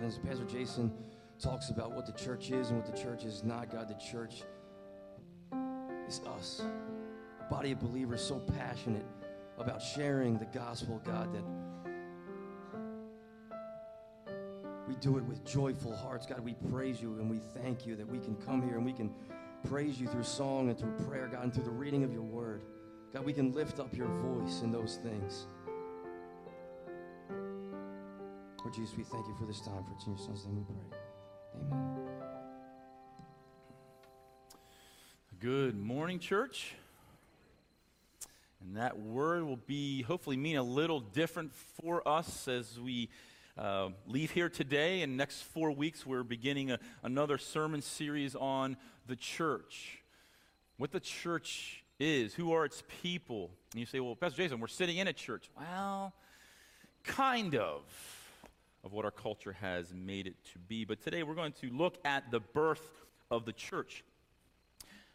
And as Pastor Jason talks about what the church is and what the church is not, God, the church is us. A body of believers so passionate about sharing the gospel, God, that we do it with joyful hearts. God, we praise you and we thank you that we can come here and we can praise you through song and through prayer, God, and through the reading of your word. God, we can lift up your voice in those things. Lord Jesus, we thank you for this time. For it's in your son's name we pray. Amen. Good morning, church. And that word will be hopefully mean a little different for us as we uh, leave here today. And next four weeks, we're beginning a, another sermon series on the church. What the church is, who are its people. And you say, well, Pastor Jason, we're sitting in a church. Well, kind of of what our culture has made it to be. But today we're going to look at the birth of the church.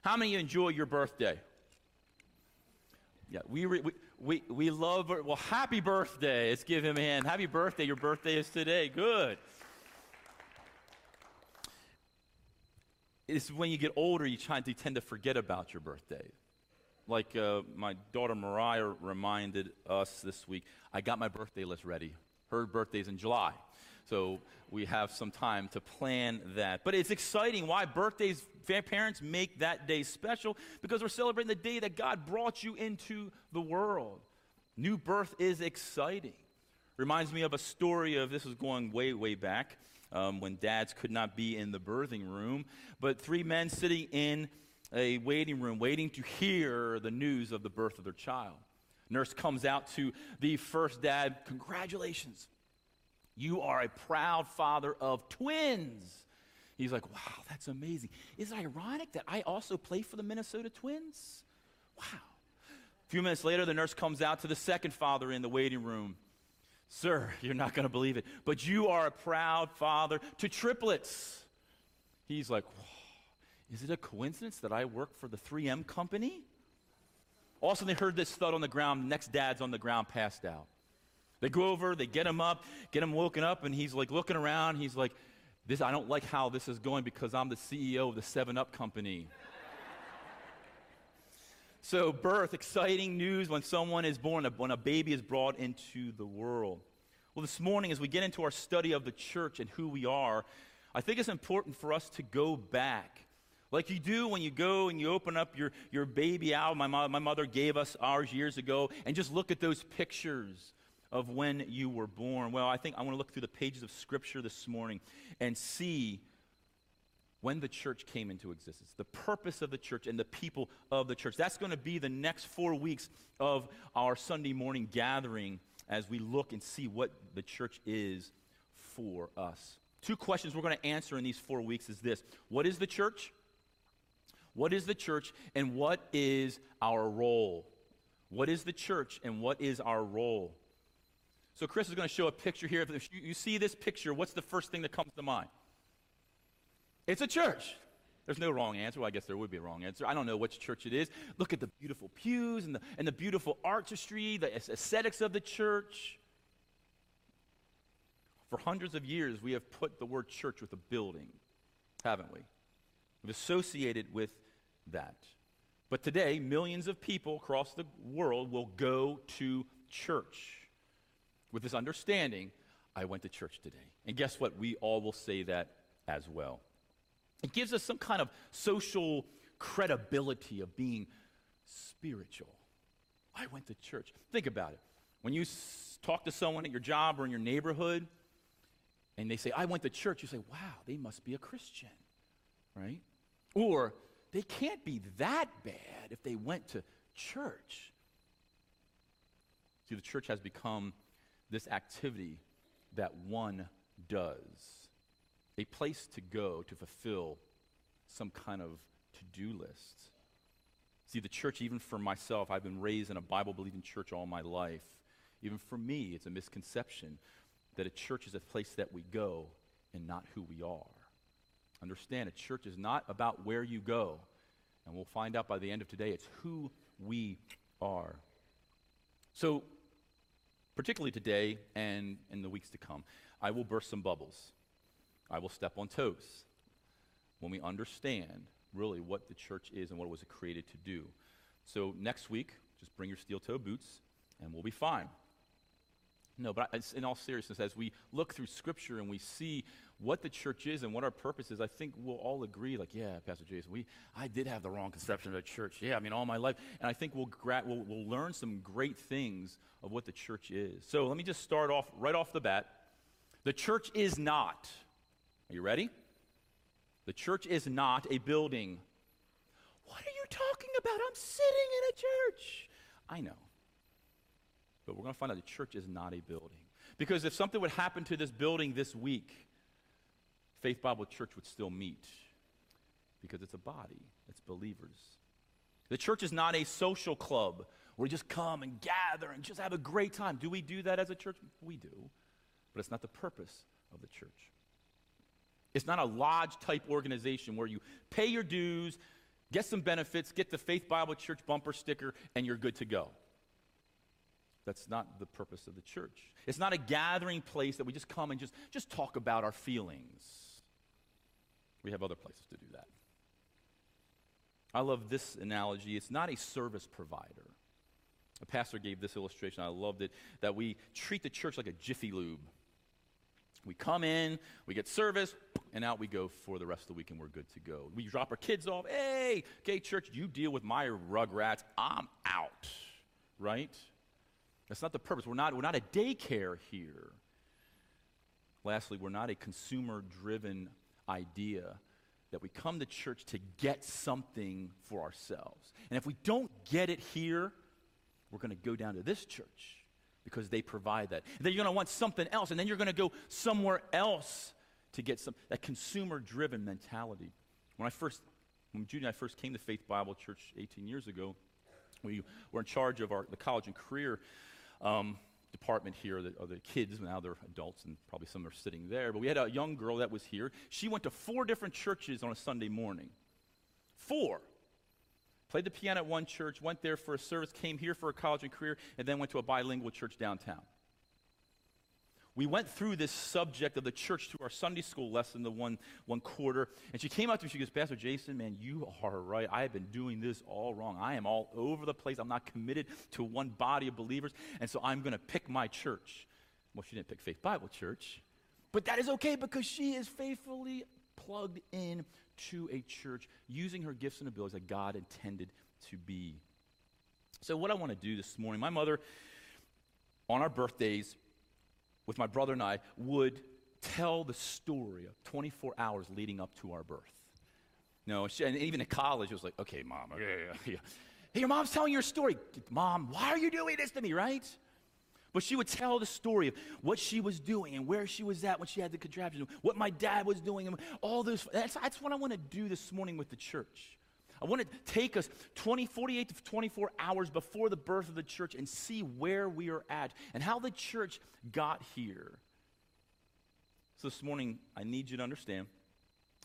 How many enjoy your birthday? Yeah, we, we, we, we love, well, happy birthday. Let's give him a hand. Happy birthday. Your birthday is today. Good. It's when you get older, you, try, you tend to forget about your birthday. Like uh, my daughter Mariah reminded us this week, I got my birthday list ready. Her birthday's in July. So we have some time to plan that. But it's exciting why birthdays, parents make that day special because we're celebrating the day that God brought you into the world. New birth is exciting. Reminds me of a story of this is going way, way back um, when dads could not be in the birthing room, but three men sitting in a waiting room waiting to hear the news of the birth of their child. Nurse comes out to the first dad, Congratulations. You are a proud father of twins. He's like, Wow, that's amazing. Is it ironic that I also play for the Minnesota Twins? Wow. A few minutes later, the nurse comes out to the second father in the waiting room. Sir, you're not going to believe it, but you are a proud father to triplets. He's like, Is it a coincidence that I work for the 3M company? All of a sudden, they heard this thud on the ground. The next dad's on the ground, passed out. They go over, they get him up, get him woken up, and he's like looking around. He's like, this, I don't like how this is going because I'm the CEO of the 7 Up company. so, birth, exciting news when someone is born, when a baby is brought into the world. Well, this morning, as we get into our study of the church and who we are, I think it's important for us to go back like you do when you go and you open up your, your baby album. My, my mother gave us ours years ago, and just look at those pictures of when you were born. Well, I think I want to look through the pages of Scripture this morning and see when the church came into existence, the purpose of the church, and the people of the church. That's going to be the next four weeks of our Sunday morning gathering as we look and see what the church is for us. Two questions we're going to answer in these four weeks is this What is the church? What is the church and what is our role? What is the church and what is our role? So, Chris is going to show a picture here. If you, see this picture, what's the first thing that comes to mind? It's a church. There's no wrong answer. Well, I guess there would be a wrong answer. I don't know which church it is. Look at the beautiful pews and the, and the beautiful artistry, the aesthetics of the church. For hundreds of years, we have put the word church with a building, haven't we? We've associated with that. But today, millions of people across the world will go to church with this understanding I went to church today. And guess what? We all will say that as well. It gives us some kind of social credibility of being spiritual. I went to church. Think about it. When you s- talk to someone at your job or in your neighborhood, and they say, I went to church, you say, wow, they must be a Christian, right? Or they can't be that bad if they went to church. See, the church has become this activity that one does, a place to go to fulfill some kind of to do list. See, the church, even for myself, I've been raised in a Bible believing church all my life. Even for me, it's a misconception that a church is a place that we go and not who we are. Understand, a church is not about where you go. And we'll find out by the end of today, it's who we are. So, particularly today and in the weeks to come, I will burst some bubbles. I will step on toes when we understand really what the church is and what it was created to do. So next week, just bring your steel toe boots and we'll be fine. No, but in all seriousness, as we look through Scripture and we see what the church is and what our purpose is, I think we'll all agree, like, yeah, Pastor Jason, we, I did have the wrong conception of a church. Yeah, I mean, all my life. And I think we'll, gra- we'll, we'll learn some great things of what the church is. So let me just start off right off the bat. The church is not, are you ready? The church is not a building. What are you talking about? I'm sitting in a church. I know. But we're going to find out the church is not a building. Because if something would happen to this building this week, Faith Bible Church would still meet because it's a body, it's believers. The church is not a social club where we just come and gather and just have a great time. Do we do that as a church? We do. But it's not the purpose of the church. It's not a lodge type organization where you pay your dues, get some benefits, get the Faith Bible Church bumper sticker, and you're good to go. That's not the purpose of the church. It's not a gathering place that we just come and just, just talk about our feelings. We have other places to do that. I love this analogy. It's not a service provider. A pastor gave this illustration. I loved it that we treat the church like a Jiffy Lube. We come in, we get service, and out we go for the rest of the week, and we're good to go. We drop our kids off. Hey, gay church, you deal with my rugrats. I'm out, right? That's not the purpose. We're not, we're not a daycare here. Lastly, we're not a consumer driven idea that we come to church to get something for ourselves. And if we don't get it here, we're going to go down to this church because they provide that. And then you're going to want something else, and then you're going to go somewhere else to get some that consumer driven mentality. When I first, when Judy and I first came to Faith Bible Church 18 years ago, we were in charge of our, the college and career um, department here the, the kids. Now they're adults, and probably some are sitting there. But we had a young girl that was here. She went to four different churches on a Sunday morning. Four. Played the piano at one church, went there for a service, came here for a college and career, and then went to a bilingual church downtown we went through this subject of the church through our Sunday school lesson, the one, one quarter. And she came up to me, she goes, Pastor Jason, man, you are right. I have been doing this all wrong. I am all over the place. I'm not committed to one body of believers. And so I'm going to pick my church. Well, she didn't pick Faith Bible Church. But that is okay because she is faithfully plugged in to a church using her gifts and abilities that God intended to be. So, what I want to do this morning, my mother, on our birthdays, with my brother and I would tell the story of 24 hours leading up to our birth. No, she, and even in college, it was like, okay, mom, yeah, yeah, yeah. Hey, your mom's telling your story. Mom, why are you doing this to me, right? But she would tell the story of what she was doing and where she was at when she had the contraption, what my dad was doing, and all those. That's, that's what I want to do this morning with the church. I want to take us 20, 48 to 24 hours before the birth of the church and see where we are at and how the church got here. So this morning, I need you to understand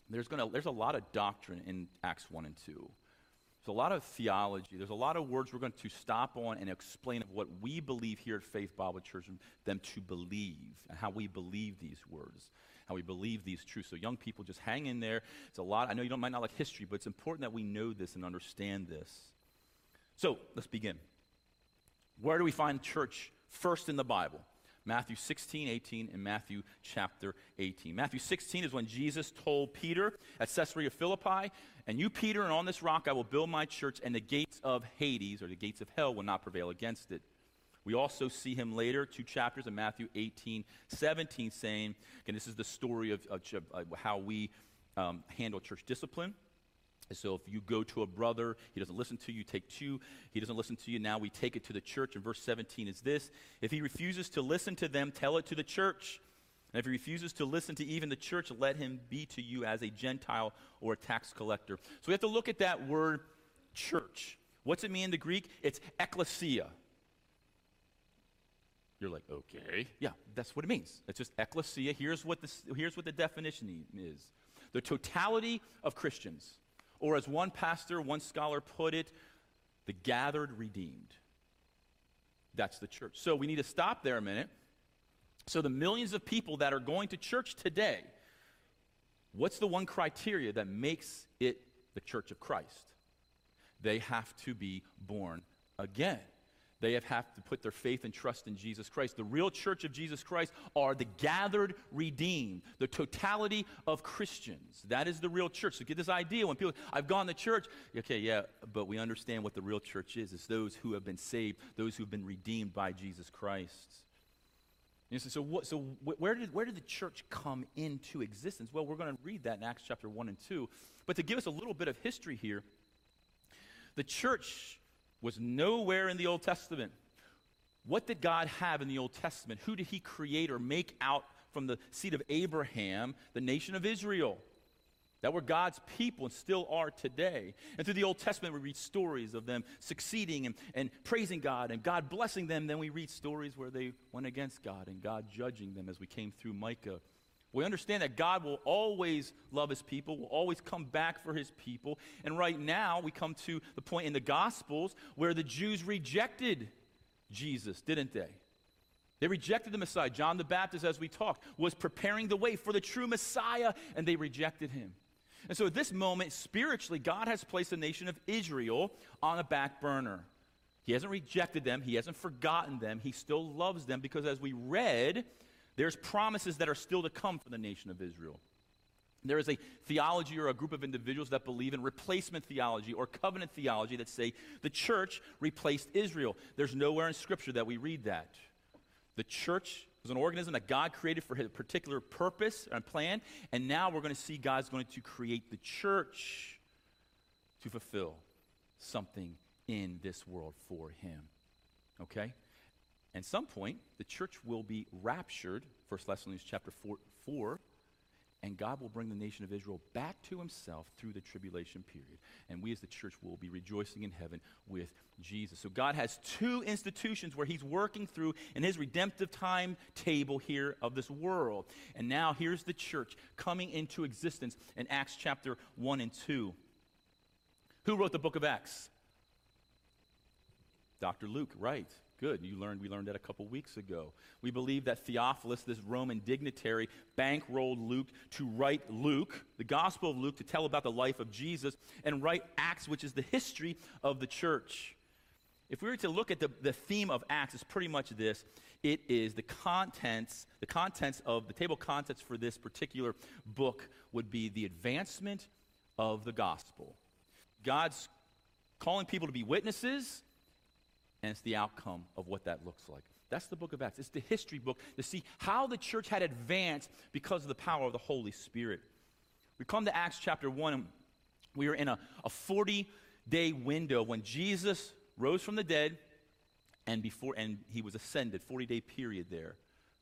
there's, gonna, there's a lot of doctrine in Acts 1 and 2. There's a lot of theology. There's a lot of words we're going to stop on and explain what we believe here at Faith Bible Church, and them to believe, and how we believe these words how we believe these truths. So, young people, just hang in there. It's a lot. I know you don't, might not like history, but it's important that we know this and understand this. So, let's begin. Where do we find church first in the Bible? Matthew 16, 18, and Matthew chapter 18. Matthew 16 is when Jesus told Peter at Caesarea Philippi, And you, Peter, and on this rock I will build my church, and the gates of Hades, or the gates of hell, will not prevail against it. We also see him later, two chapters in Matthew 18, 17, saying, and this is the story of, of, of how we um, handle church discipline. so if you go to a brother, he doesn't listen to you, take two. He doesn't listen to you, now we take it to the church. And verse 17 is this If he refuses to listen to them, tell it to the church. And if he refuses to listen to even the church, let him be to you as a Gentile or a tax collector. So we have to look at that word church. What's it mean in the Greek? It's ecclesia. You're like, okay. Yeah, that's what it means. It's just ecclesia. Here's what, this, here's what the definition is the totality of Christians. Or as one pastor, one scholar put it, the gathered redeemed. That's the church. So we need to stop there a minute. So the millions of people that are going to church today, What's the one criteria that makes it the church of Christ? They have to be born again. They have, have to put their faith and trust in Jesus Christ. The real church of Jesus Christ are the gathered redeemed, the totality of Christians. That is the real church. So get this idea when people, I've gone to church. Okay, yeah, but we understand what the real church is. It's those who have been saved, those who have been redeemed by Jesus Christ. You say, so, what, so where, did, where did the church come into existence? Well, we're going to read that in Acts chapter 1 and 2. But to give us a little bit of history here, the church was nowhere in the Old Testament. What did God have in the Old Testament? Who did he create or make out from the seed of Abraham, the nation of Israel? that were God's people and still are today. And through the Old Testament, we read stories of them succeeding and, and praising God and God blessing them. Then we read stories where they went against God and God judging them as we came through Micah. We understand that God will always love his people, will always come back for his people. And right now, we come to the point in the Gospels where the Jews rejected Jesus, didn't they? They rejected the Messiah. John the Baptist, as we talked, was preparing the way for the true Messiah, and they rejected him. And so at this moment, spiritually, God has placed the nation of Israel on a back burner. He hasn't rejected them, He hasn't forgotten them, He still loves them because as we read, there's promises that are still to come for the nation of Israel. There is a theology or a group of individuals that believe in replacement theology or covenant theology that say the church replaced Israel. There's nowhere in Scripture that we read that. The church was an organism that God created for a particular purpose and plan, and now we're going to see God's going to create the church to fulfill something in this world for Him. Okay? At some point, the church will be raptured, 1 Thessalonians chapter 4, 4 and God will bring the nation of Israel back to himself through the tribulation period. And we as the church will be rejoicing in heaven with Jesus. So God has two institutions where he's working through in his redemptive timetable here of this world. And now here's the church coming into existence in Acts chapter 1 and 2. Who wrote the book of Acts? Dr. Luke, right. Good. You learned, we learned that a couple weeks ago. We believe that Theophilus, this Roman dignitary, bankrolled Luke to write Luke, the Gospel of Luke, to tell about the life of Jesus, and write Acts, which is the history of the church. If we were to look at the, the theme of Acts, it's pretty much this. It is the contents, the contents of the table contents for this particular book would be the advancement of the gospel. God's calling people to be witnesses and it's the outcome of what that looks like. That's the book of Acts. It's the history book to see how the church had advanced because of the power of the Holy Spirit. We come to Acts chapter 1, and we are in a, a 40 day window when Jesus rose from the dead and before and he was ascended 40 day period there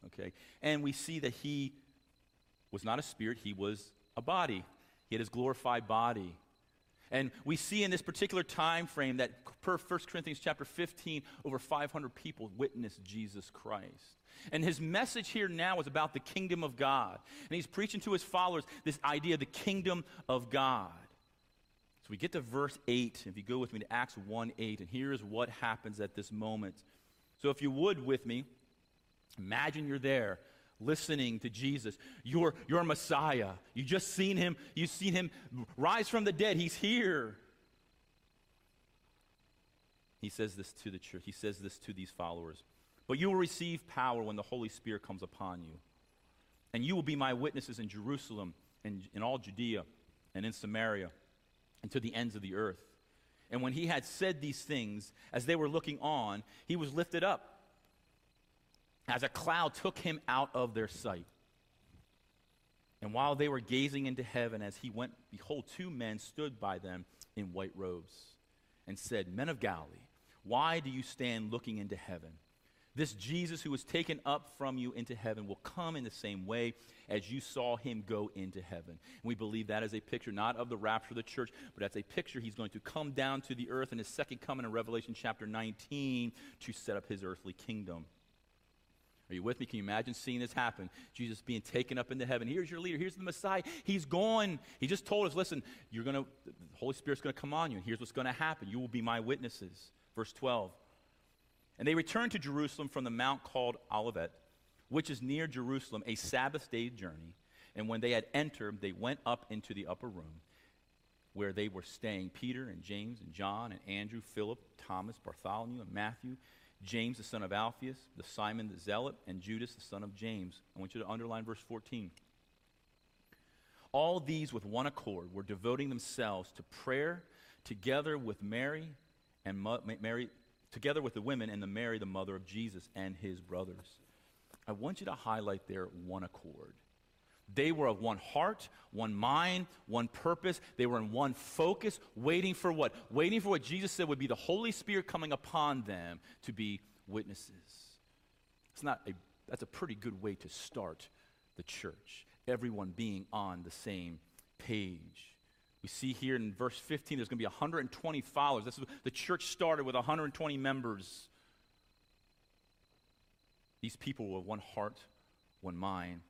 okay and we see that he was not a spirit he was a body he had his glorified body and we see in this particular time frame that per 1 Corinthians chapter 15, over 500 people witnessed Jesus Christ. And his message here now is about the kingdom of God. And he's preaching to his followers this idea of the kingdom of God. So we get to verse 8. If you go with me to Acts 1 8, and here's what happens at this moment. So if you would with me, imagine you're there listening to Jesus. You're, you're Messiah. You just seen him, you've seen him rise from the dead. He's here. He says this to the church. He says this to these followers. But you will receive power when the Holy Spirit comes upon you. And you will be my witnesses in Jerusalem and in all Judea and in Samaria and to the ends of the earth. And when he had said these things, as they were looking on, he was lifted up as a cloud took him out of their sight. And while they were gazing into heaven as he went, behold, two men stood by them in white robes and said, Men of Galilee, why do you stand looking into heaven? This Jesus who was taken up from you into heaven will come in the same way as you saw him go into heaven. And we believe that is a picture not of the rapture of the church, but as a picture he's going to come down to the earth in his second coming in Revelation chapter 19 to set up his earthly kingdom. Are you with me? Can you imagine seeing this happen? Jesus being taken up into heaven. Here's your leader. Here's the Messiah. He's gone. He just told us, listen, you're going to, the Holy Spirit's going to come on you. And here's what's going to happen. You will be my witnesses. Verse 12. And they returned to Jerusalem from the mount called Olivet, which is near Jerusalem, a Sabbath day journey. And when they had entered, they went up into the upper room where they were staying Peter and James and John and Andrew, Philip, Thomas, Bartholomew, and Matthew, James the son of Alphaeus, the Simon the Zealot, and Judas the son of James. I want you to underline verse 14. All these with one accord were devoting themselves to prayer together with Mary and Mo- Mary together with the women and the Mary the mother of Jesus and his brothers. I want you to highlight their one accord. They were of one heart, one mind, one purpose. They were in one focus, waiting for what? Waiting for what Jesus said would be the Holy Spirit coming upon them to be witnesses. It's not a, that's a pretty good way to start the church. Everyone being on the same page. We see here in verse 15, there's going to be 120 followers. This is, the church started with 120 members. These people were one heart, one mind,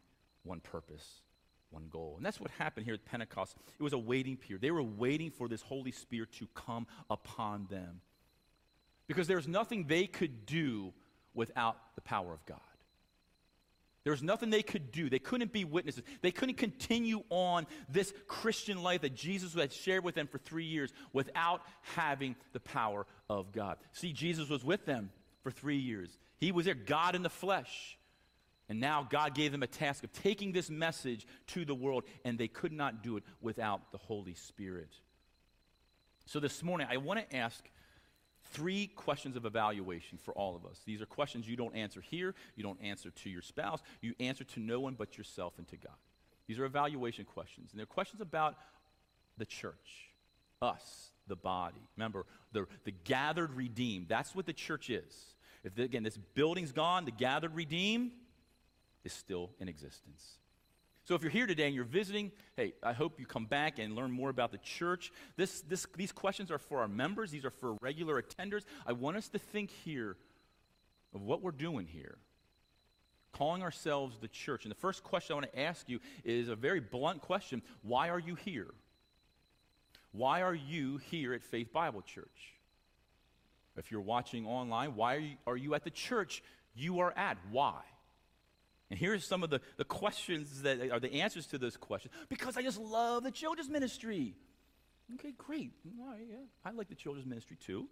one purpose, one goal. And that's what happened here at Pentecost. It was a waiting period. They were waiting for this Holy Spirit to come upon them because there's nothing they could do without the power of God. There was nothing they could do. They couldn't be witnesses. They couldn't continue on this Christian life that Jesus had shared with them for three years without having the power of God. See, Jesus was with them for three years. He was there, God in the flesh. And now God gave them a task of taking this message to the world, and they could not do it without the Holy Spirit. So this morning, I want to ask three questions of evaluation for all of us. These are questions you don't answer here, you don't answer to your spouse, you answer to no one but yourself and to God. These are evaluation questions, and they're questions about the church, us, the body. Remember, the, the gathered redeemed. That's what the church is. If, the, again, this building's gone, the gathered redeemed, is still in existence. So if you're here today and you're visiting, hey, I hope you come back and learn more about the church. This, this, these questions are for our members, these are for regular attenders. I want us to think here of what we're doing here, calling ourselves the church. And the first question I want to ask you is a very blunt question Why are you here? Why are you here at Faith Bible Church? If you're watching online, why are you, are you at the church you are at? Why? And here's some of the, the questions that are the answers to those questions. Because I just love the children's ministry. Okay, great. All right, yeah. I like the children's ministry too.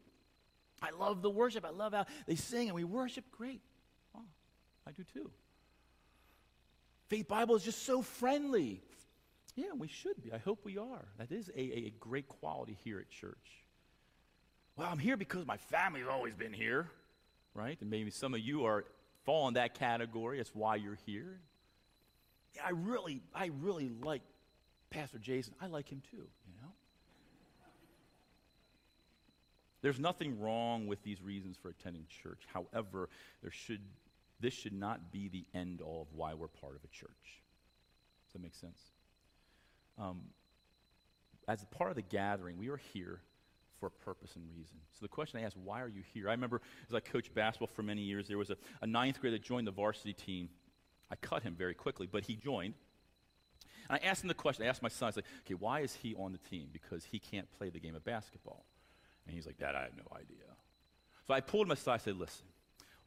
I love the worship. I love how they sing and we worship. Great. Oh, I do too. Faith Bible is just so friendly. Yeah, we should be. I hope we are. That is a, a great quality here at church. Well, I'm here because my family's always been here, right? And maybe some of you are fall in that category. That's why you're here. Yeah, I really, I really like Pastor Jason. I like him too, you know? There's nothing wrong with these reasons for attending church. However, there should, this should not be the end all of why we're part of a church. Does that make sense? Um, as a part of the gathering, we are here for a purpose and reason. So the question I asked, why are you here? I remember as I coached basketball for many years, there was a, a ninth grader that joined the varsity team. I cut him very quickly, but he joined. And I asked him the question. I asked my son, I said, okay, why is he on the team? Because he can't play the game of basketball. And he's like, Dad, I have no idea. So I pulled him aside. I said, listen,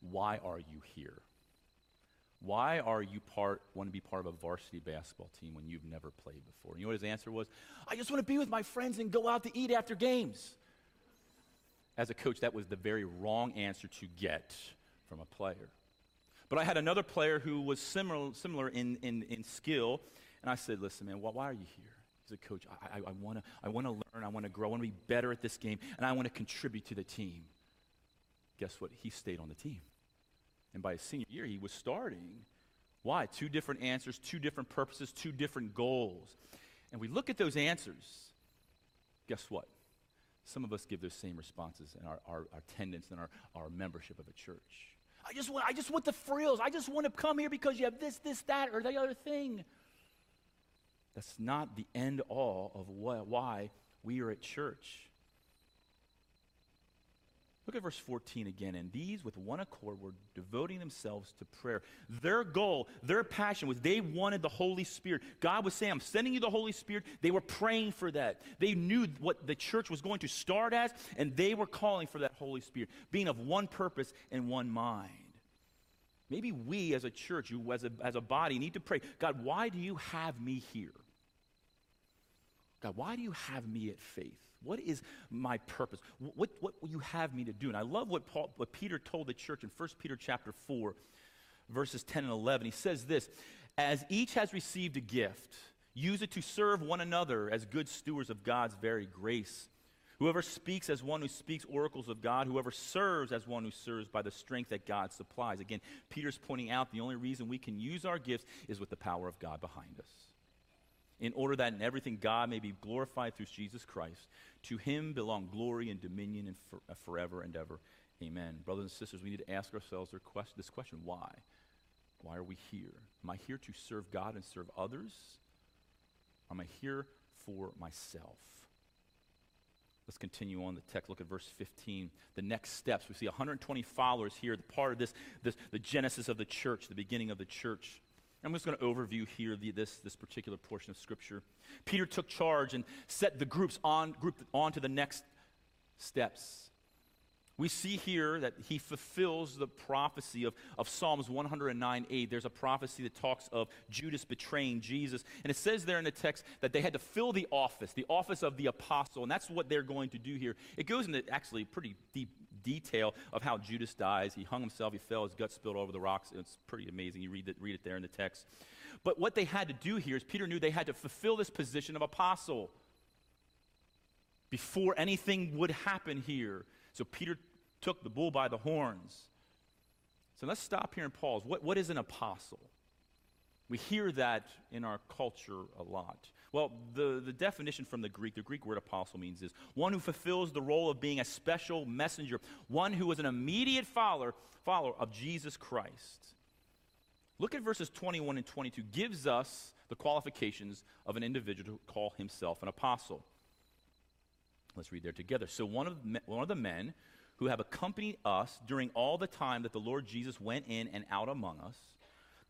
why are you here? Why are you part want to be part of a varsity basketball team when you've never played before? You know what his answer was? I just want to be with my friends and go out to eat after games as a coach, that was the very wrong answer to get from a player. But I had another player who was similar, similar in, in, in skill, and I said, Listen, man, why, why are you here? He said, Coach, I, I, I want to I wanna learn, I want to grow, I want to be better at this game, and I want to contribute to the team. Guess what? He stayed on the team. And by his senior year, he was starting. Why? Two different answers, two different purposes, two different goals. And we look at those answers. Guess what? Some of us give those same responses in our, our, our attendance and our, our membership of a church. I just, want, I just want the frills. I just want to come here because you have this, this, that, or the other thing. That's not the end all of what, why we are at church. Look at verse 14 again. And these, with one accord, were devoting themselves to prayer. Their goal, their passion was they wanted the Holy Spirit. God was saying, I'm sending you the Holy Spirit. They were praying for that. They knew what the church was going to start as, and they were calling for that Holy Spirit, being of one purpose and one mind. Maybe we as a church, you as a, as a body, need to pray God, why do you have me here? God, why do you have me at faith? What is my purpose? What, what will you have me to do? And I love what, Paul, what Peter told the church in 1 Peter chapter 4, verses 10 and 11. He says this As each has received a gift, use it to serve one another as good stewards of God's very grace. Whoever speaks as one who speaks oracles of God, whoever serves as one who serves by the strength that God supplies. Again, Peter's pointing out the only reason we can use our gifts is with the power of God behind us. In order that in everything God may be glorified through Jesus Christ. To him belong glory and dominion and for, uh, forever and ever. Amen. Brothers and sisters, we need to ask ourselves this question why? Why are we here? Am I here to serve God and serve others? Am I here for myself? Let's continue on the text. Look at verse 15. The next steps. We see 120 followers here, the part of this, this the genesis of the church, the beginning of the church. I'm just going to overview here the, this, this particular portion of Scripture. Peter took charge and set the groups on, group on to the next steps. We see here that he fulfills the prophecy of, of Psalms 109 8. There's a prophecy that talks of Judas betraying Jesus. And it says there in the text that they had to fill the office, the office of the apostle. And that's what they're going to do here. It goes into actually pretty deep detail of how Judas dies. He hung himself, he fell, his gut spilled over the rocks. It's pretty amazing. You read it, read it there in the text. But what they had to do here is Peter knew they had to fulfill this position of apostle before anything would happen here. So Peter took the bull by the horns. So let's stop here and pause. What, what is an apostle? We hear that in our culture a lot. Well, the, the definition from the Greek, the Greek word apostle means is one who fulfills the role of being a special messenger, one who is an immediate follower, follower of Jesus Christ. Look at verses 21 and 22, gives us the qualifications of an individual to call himself an apostle. Let's read there together. So one of, one of the men who have accompanied us during all the time that the Lord Jesus went in and out among us,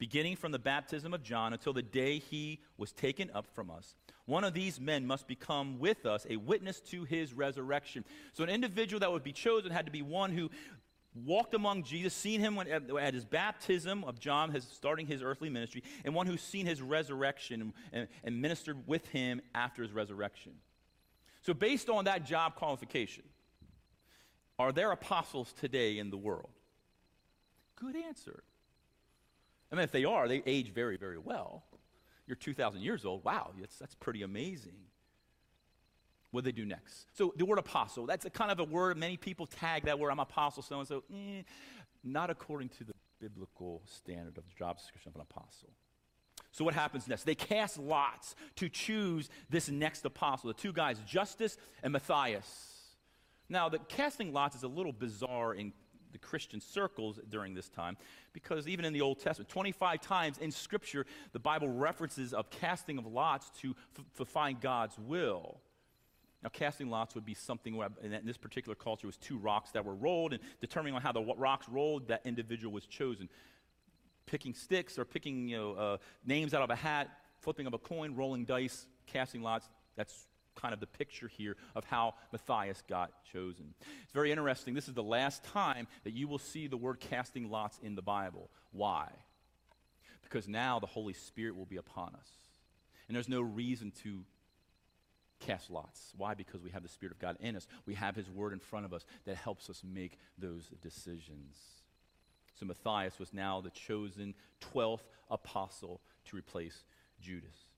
beginning from the baptism of John until the day he was taken up from us. One of these men must become with us a witness to his resurrection. So, an individual that would be chosen had to be one who walked among Jesus, seen him when, at, his baptism of John, his, starting his earthly ministry, and one who's seen his resurrection and, and ministered with him after his resurrection. So, based on that job qualification, are there apostles today in the world? Good answer. I mean, if they are, they age very, very well. You're 2,000 years old. Wow, that's, that's pretty amazing. What do they do next? So, the word apostle, that's a kind of a word, many people tag that word, I'm apostle, so and so. Eh, not according to the biblical standard of the job description of an apostle. So, what happens next? They cast lots to choose this next apostle. The two guys, Justus and Matthias. Now, the casting lots is a little bizarre in the Christian circles during this time because even in the Old Testament, 25 times in Scripture, the Bible references of casting of lots to, f- find God's will. Now, casting lots would be something where, in this particular culture, was two rocks that were rolled, and determining on how the rocks rolled, that individual was chosen. Picking sticks or picking you know, uh, names out of a hat, flipping of a coin, rolling dice, casting lots, that's kind of the picture here of how Matthias got chosen. It's very interesting. This is the last time that you will see the word casting lots in the Bible. Why? Because now the Holy Spirit will be upon us. And there's no reason to cast lots. Why? Because we have the Spirit of God in us. We have His Word in front of us that helps us make those decisions. So Matthias was now the chosen 12th apostle to replace Judas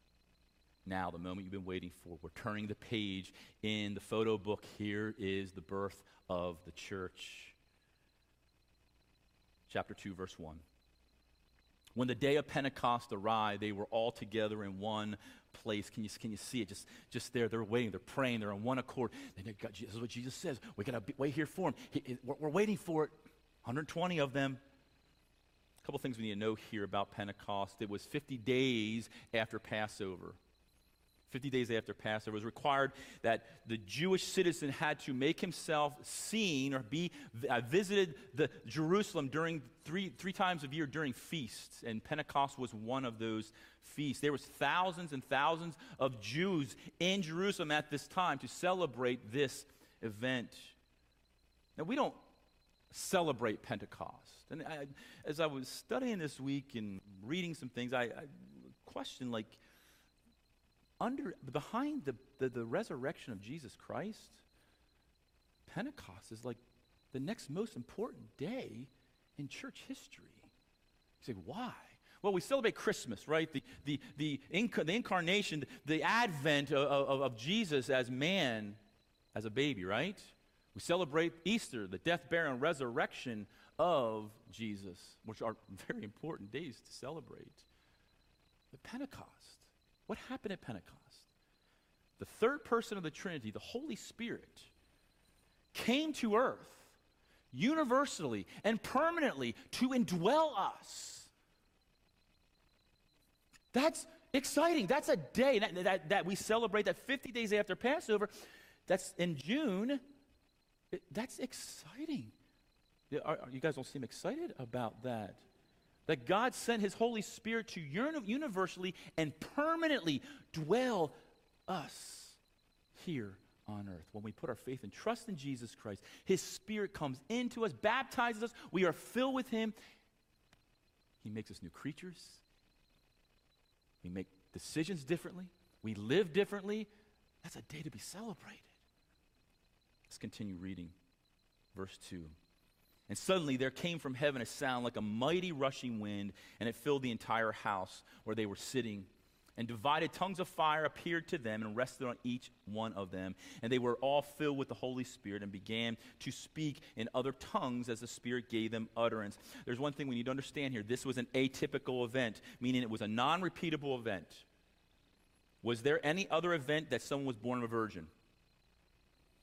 now, the moment you've been waiting for. We're turning the page in the photo book. Here is the birth of the church. Chapter 2, verse 1. When the day of Pentecost arrived, they were all together in one place. Can you, can you see it? Just, just there, they're waiting, they're praying, they're on one accord. They got, this is what Jesus says. We got to wait here for him. He, we're, we're waiting for it. 120 of them. A couple things we need to know here about Pentecost. It was 50 days after Passover. 50 days after Passover, was required that the Jewish citizen had to make himself seen or be uh, visited the Jerusalem during three, three times a year during feasts, and Pentecost was one of those feasts. There was thousands and thousands of Jews in Jerusalem at this time to celebrate this event. Now, we don't celebrate Pentecost. And I, as I was studying this week and reading some things, I, I questioned like, under behind the, the, the resurrection of Jesus Christ, Pentecost is like the next most important day in church history. You say, why? Well, we celebrate Christmas, right? The, the, the, inc- the incarnation, the advent of, of, of Jesus as man, as a baby, right? We celebrate Easter, the death, burial, and resurrection of Jesus, which are very important days to celebrate. The Pentecost, what happened at Pentecost? The third person of the Trinity, the Holy Spirit, came to earth universally and permanently to indwell us. That's exciting. That's a day that, that, that, we celebrate that 50 days after Passover. That's in June. That's exciting. Are, are, you guys don't seem excited about that. That God sent his Holy Spirit to universally and permanently dwell us here on earth. When we put our faith and trust in Jesus Christ, his Spirit comes into us, baptizes us, we are filled with him. He makes us new creatures. We make decisions differently. We live differently. That's a day to be celebrated. Let's continue reading. Verse 2. And suddenly there came from heaven a sound like a mighty rushing wind, and it filled the entire house where they were sitting. And divided tongues of fire appeared to them and rested on each one of them. And they were all filled with the Holy Spirit and began to speak in other tongues as the Spirit gave them utterance. There's one thing we need to understand here this was an atypical event, meaning it was a non repeatable event. Was there any other event that someone was born of a virgin?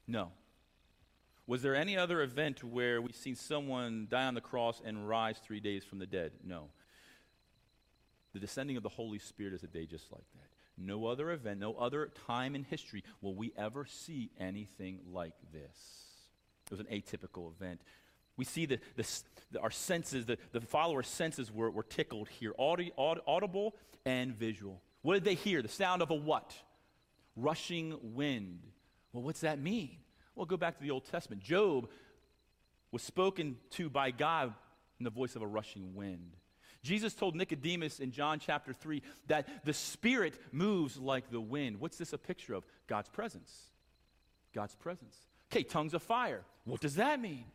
No. Was there any other event where we've seen someone die on the cross and rise three days from the dead? No. The descending of the Holy Spirit is a day just like that. No other event, no other time in history will we ever see anything like this. It was an atypical event. We see that the, our senses, the, the follower's senses were, were tickled here audi, aud, audible and visual. What did they hear? The sound of a what? Rushing wind. Well, what's that mean? Well, go back to the Old Testament. Job was spoken to by God in the voice of a rushing wind. Jesus told Nicodemus in John chapter 3 that the Spirit moves like the wind. What's this a picture of? God's presence. God's presence. Okay, tongues of fire. What does that mean?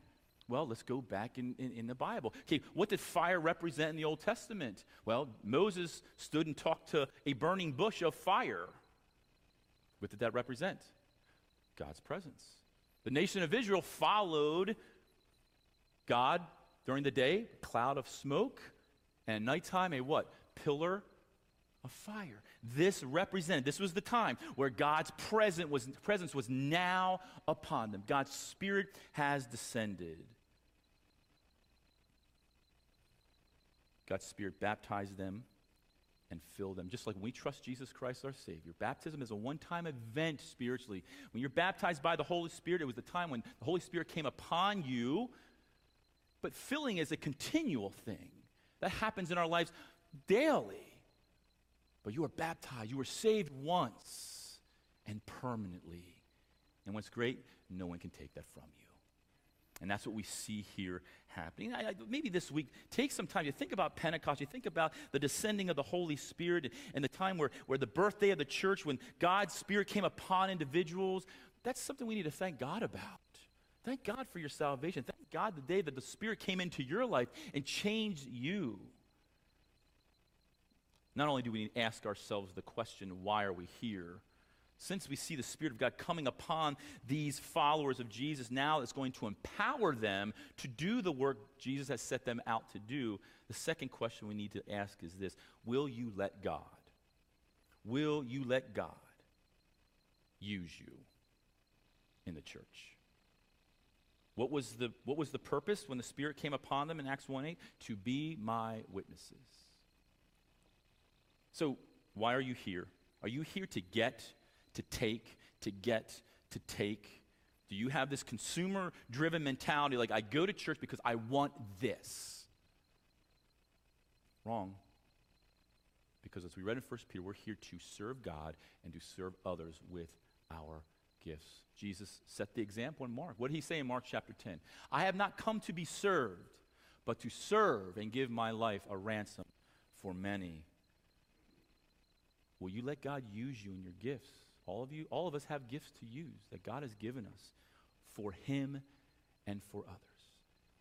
Well, let's go back in, in, in, the Bible. Okay, what did fire represent in the Old Testament? Well, Moses stood and talked to a burning bush of fire. What did that represent? God's presence. The nation of Israel followed God during the day, cloud of smoke, and nighttime, a what? Pillar of fire. This represented, this was the time where God's presence was, presence was now upon them. God's Spirit has descended. God's Spirit baptized them and filled them. Just like we trust Jesus Christ our Savior. Baptism is a one time event spiritually. When you're baptized by the Holy Spirit, it was the time when the Holy Spirit came upon you. But filling is a continual thing. That happens in our lives daily. But you are baptized, you were saved once and permanently. And what's great, no one can take that from you. And that's what we see here happening. I, I, maybe this week, take some time. You think about Pentecost, you think about the descending of the Holy Spirit and, and the time where, where the birthday of the church, when God's Spirit came upon individuals. That's something we need to thank God about. Thank God for your salvation. Thank God the day that the Spirit came into your life and changed you. Not only do we need to ask ourselves the question, why are we here? Since we see the Spirit of God coming upon these followers of Jesus, now it's going to empower them to do the work Jesus has set them out to do. The second question we need to ask is this Will you let God? Will you let God use you in the church? What was the, what was the purpose when the Spirit came upon them in Acts 1 8? To be my witnesses. So, why are you here? Are you here to get, to take, to get, to take? Do you have this consumer driven mentality like, I go to church because I want this? Wrong. Because as we read in 1 Peter, we're here to serve God and to serve others with our gifts. Jesus set the example in Mark. What did he say in Mark chapter 10? I have not come to be served, but to serve and give my life a ransom for many. Will you let God use you in your gifts? All of you, all of us have gifts to use that God has given us for Him and for others.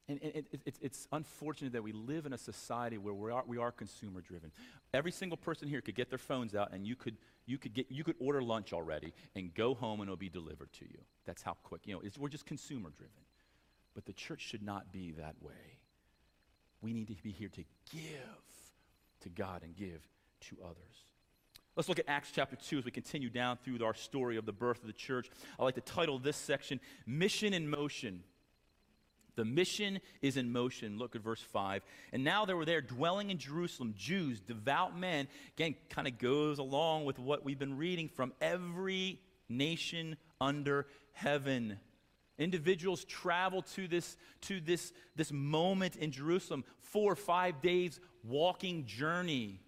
And, and it, it, it's unfortunate that we live in a society where we are, we are consumer driven. Every single person here could get their phones out and you could, you, could get, you could order lunch already and go home and it'll be delivered to you. That's how quick. You know, we're just consumer driven. But the church should not be that way. We need to be here to give to God and give to others. Let's look at Acts chapter 2 as we continue down through our story of the birth of the church. I like to title this section Mission in Motion. The mission is in motion. Look at verse 5. And now there were there dwelling in Jerusalem Jews, devout men. Again, kind of goes along with what we've been reading from every nation under heaven. Individuals travel to this, to this, this moment in Jerusalem, four or five days walking journey.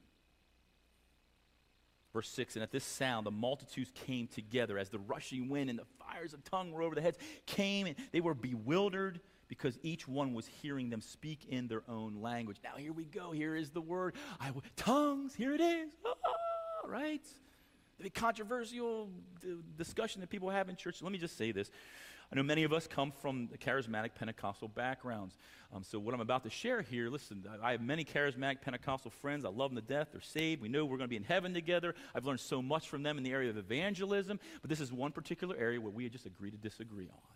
Verse 6 And at this sound, the multitudes came together as the rushing wind and the fires of tongue were over their heads came, and they were bewildered because each one was hearing them speak in their own language. Now, here we go. Here is the word. I w- tongues, here it is. Ah, right? The controversial discussion that people have in church. Let me just say this. I know many of us come from the charismatic Pentecostal backgrounds. Um, so, what I'm about to share here, listen, I have many charismatic Pentecostal friends. I love them to death. They're saved. We know we're going to be in heaven together. I've learned so much from them in the area of evangelism, but this is one particular area where we just agree to disagree on.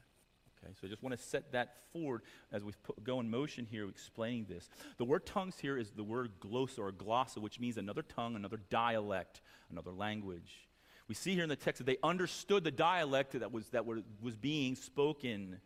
Okay, so I just want to set that forward as we put, go in motion here explaining this. The word tongues here is the word glossa or glossa, which means another tongue, another dialect, another language. We see here in the text that they understood the dialect that was, that were, was being spoken.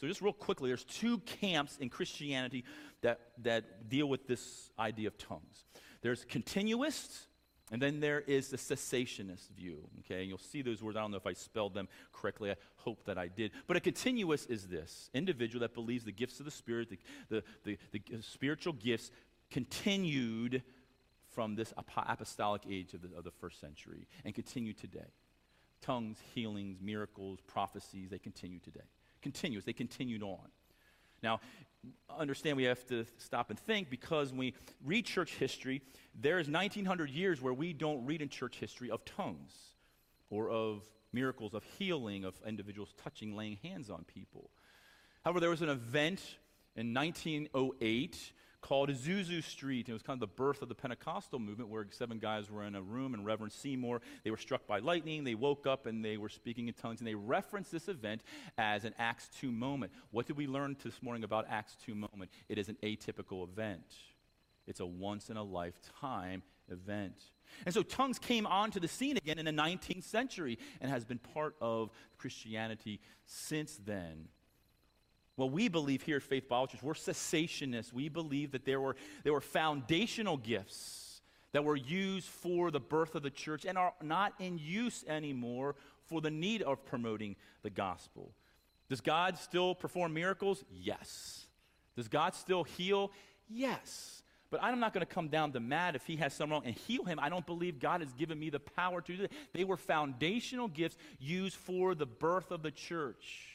So, just real quickly, there's two camps in Christianity that, that deal with this idea of tongues. There's continuists, and then there is the cessationist view. Okay, and you'll see those words. I don't know if I spelled them correctly. I hope that I did. But a continuist is this individual that believes the gifts of the Spirit, the, the, the, the spiritual gifts, continued from this apostolic age of the, of the first century and continue today. Tongues, healings, miracles, prophecies, they continue today. Continuous, they continued on. Now, understand we have to stop and think because when we read church history, there is 1900 years where we don't read in church history of tongues or of miracles, of healing, of individuals touching, laying hands on people. However, there was an event in 1908 called Azusa Street. It was kind of the birth of the Pentecostal movement where seven guys were in a room and Reverend Seymour, they were struck by lightning, they woke up and they were speaking in tongues and they referenced this event as an Acts 2 moment. What did we learn this morning about Acts 2 moment? It is an atypical event. It's a once in a lifetime event. And so tongues came onto the scene again in the 19th century and has been part of Christianity since then. Well, we believe here at Faith Bible Church, we're cessationists. We believe that there were, there were foundational gifts that were used for the birth of the church and are not in use anymore for the need of promoting the gospel. Does God still perform miracles? Yes. Does God still heal? Yes. But I'm not going to come down to Matt if he has something wrong and heal him. I don't believe God has given me the power to do that. They were foundational gifts used for the birth of the church.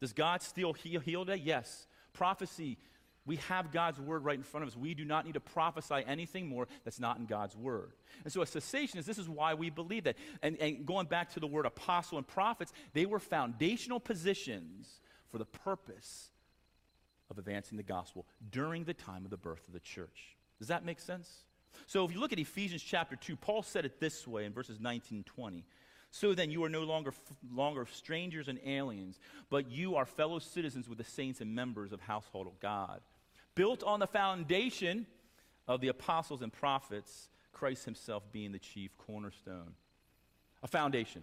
Does God still heal, heal today? Yes. Prophecy, we have God's word right in front of us. We do not need to prophesy anything more that's not in God's word. And so, a cessationist, this is why we believe that. And, and going back to the word apostle and prophets, they were foundational positions for the purpose of advancing the gospel during the time of the birth of the church. Does that make sense? So, if you look at Ephesians chapter 2, Paul said it this way in verses 19 and 20. So then, you are no longer, longer strangers and aliens, but you are fellow citizens with the saints and members of household of God. Built on the foundation of the apostles and prophets, Christ himself being the chief cornerstone. A foundation.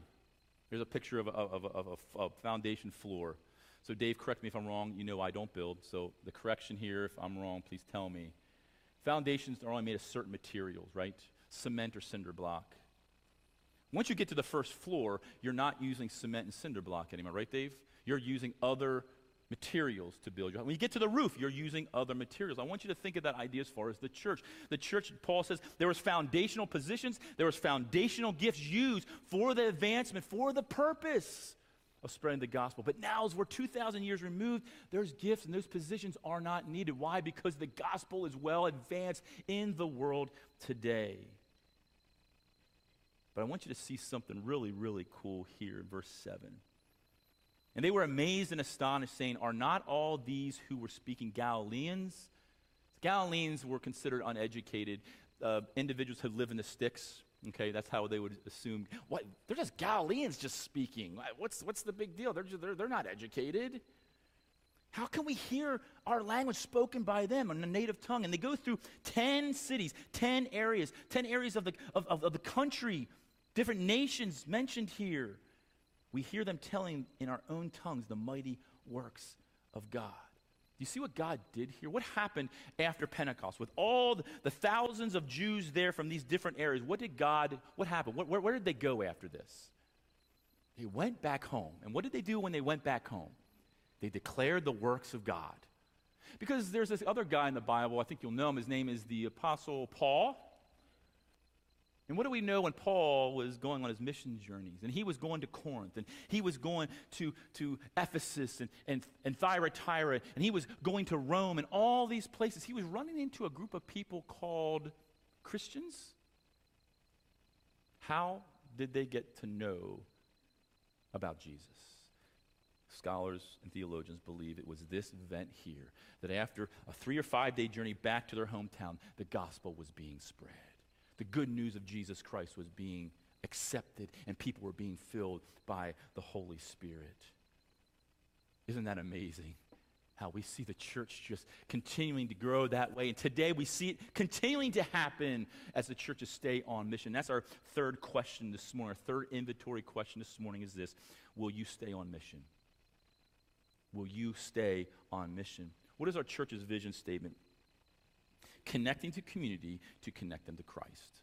Here's a picture of a, of a, of a, a foundation floor. So, Dave, correct me if I'm wrong. You know I don't build. So, the correction here, if I'm wrong, please tell me. Foundations are only made of certain materials, right? Cement or cinder block. Once you get to the first floor, you're not using cement and cinder block anymore, right, Dave? You're using other materials to build your house. When you get to the roof, you're using other materials. I want you to think of that idea as far as the church. The church, Paul says, there was foundational positions, there was foundational gifts used for the advancement, for the purpose of spreading the gospel. But now, as we're 2,000 years removed, those gifts and those positions are not needed. Why? Because the gospel is well advanced in the world today. But I want you to see something really, really cool here in verse 7. And they were amazed and astonished, saying, Are not all these who were speaking Galileans? Galileans were considered uneducated uh, individuals who live in the sticks. Okay, that's how they would assume. What? They're just Galileans just speaking. What's, what's the big deal? They're, just, they're, they're not educated. How can we hear our language spoken by them in a native tongue? And they go through 10 cities, 10 areas, 10 areas of the, of, of, of the country, different nations mentioned here. We hear them telling in our own tongues the mighty works of God. Do you see what God did here? What happened after Pentecost with all the, the thousands of Jews there from these different areas? What did God, what happened? What, where, where did they go after this? They went back home. And what did they do when they went back home? They declared the works of God. Because there's this other guy in the Bible, I think you'll know him. His name is the Apostle Paul. And what do we know when Paul was going on his mission journeys? And he was going to Corinth, and he was going to, to Ephesus and, and, and Thyatira, and he was going to Rome, and all these places. He was running into a group of people called Christians. How did they get to know about Jesus? Scholars and theologians believe it was this event here that after a three or five day journey back to their hometown, the gospel was being spread the good news of Jesus Christ was being accepted and people were being filled by the Holy Spirit. Isn't that amazing? How we see the church just continuing to grow that way. And today we see it continuing to happen as the churches stay on mission. That's our third question this morning. Our third inventory question this morning is this Will you stay on mission? Will you stay on mission? What is our church's vision statement? Connecting to community to connect them to Christ.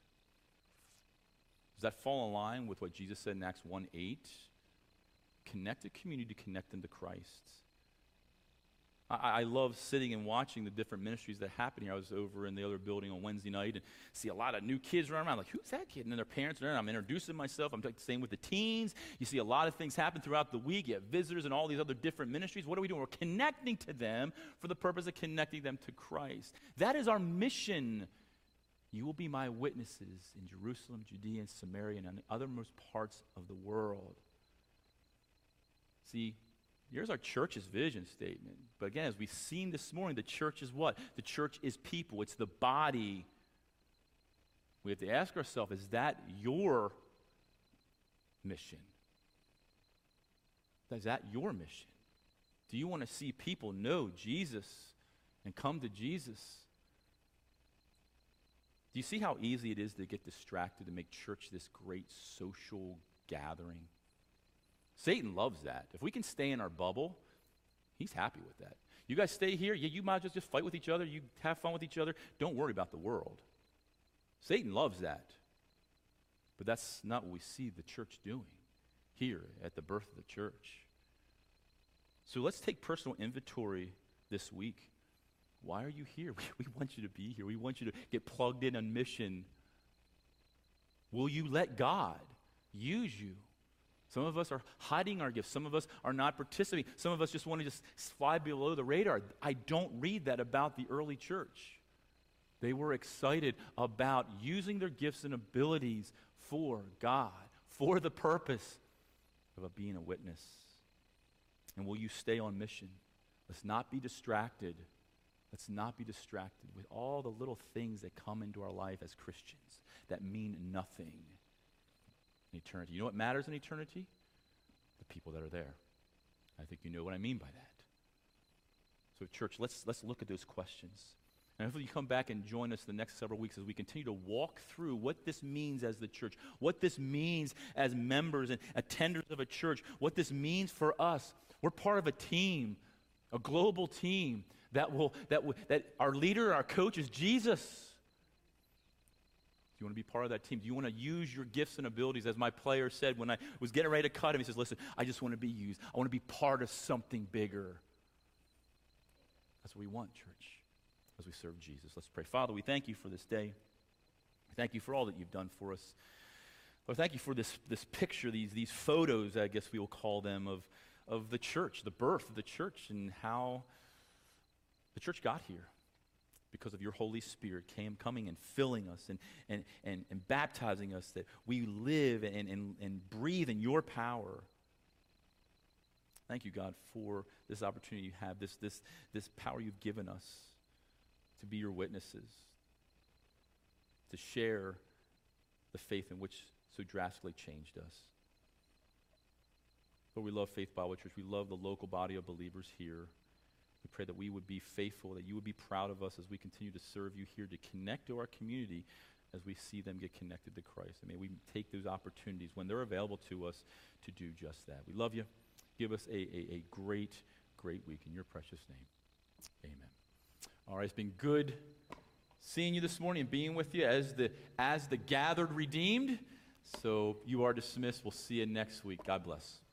Does that fall in line with what Jesus said in Acts 1 8? Connect to community to connect them to Christ. I, I, love sitting and watching the different ministries that happen here. I was over in the other building on Wednesday night and see a lot of new kids running around. Like, who's that kid? And then their parents are there. I'm introducing myself. I'm the same with the teens. You see a lot of things happen throughout the week. You have visitors and all these other different ministries. What are we doing? We're connecting to them for the purpose of connecting them to Christ. That is our mission. You will be my witnesses in Jerusalem, Judea, and Samaria, and the othermost parts of the world. See, Here's our church's vision statement. But again, as we've seen this morning, the church is what? The church is people, it's the body. We have to ask ourselves is that your mission? Is that your mission? Do you want to see people know Jesus and come to Jesus? Do you see how easy it is to get distracted and make church this great social gathering? Satan loves that. If we can stay in our bubble, he's happy with that. You guys stay here, yeah, you might just, just fight with each other, you have fun with each other. Don't worry about the world. Satan loves that. But that's not what we see the church doing here at the birth of the church. So let's take personal inventory this week. Why are you here? We, we want you to be here. We want you to get plugged in on mission. Will you let God use you? Some of us are hiding our gifts. Some of us are not participating. Some of us just want to just fly below the radar. I don't read that about the early church. They were excited about using their gifts and abilities for God, for the purpose of being a witness. And will you stay on mission? Let's not be distracted. Let's not be distracted with all the little things that come into our life as Christians that mean nothing in eternity. You know what matters in eternity? The people that are there. I think you know what I mean by that. So, church, let's, let's look at those questions. And hopefully, you come back and join us the next several weeks as we continue to walk through what this means as the church, what this means as members and attenders of a church, what this means for us. We're part of a team, a global team that will, that, will, that our leader, our coach is Jesus you want to be part of that team? Do you want to use your gifts and abilities? As my player said when I was getting ready to cut him, he says, Listen, I just want to be used. I want to be part of something bigger. That's what we want, church, as we serve Jesus. Let's pray. Father, we thank you for this day. Thank you for all that you've done for us. Lord, thank you for this, this picture, these, these photos, I guess we will call them, of, of the church, the birth of the church, and how the church got here because of your Holy Spirit came coming and filling us and, and, and, and baptizing us, that we live and, and, and breathe in your power. Thank you, God, for this opportunity you have, this, this, this power you've given us to be your witnesses, to share the faith in which so drastically changed us. But we love Faith Bible Church. We love the local body of believers here. We pray that we would be faithful, that you would be proud of us as we continue to serve you here, to connect to our community as we see them get connected to Christ. And may we take those opportunities when they're available to us to do just that. We love you. Give us a, a, a great, great week in your precious name. Amen. All right, it's been good seeing you this morning and being with you as the as the gathered redeemed. So you are dismissed. We'll see you next week. God bless.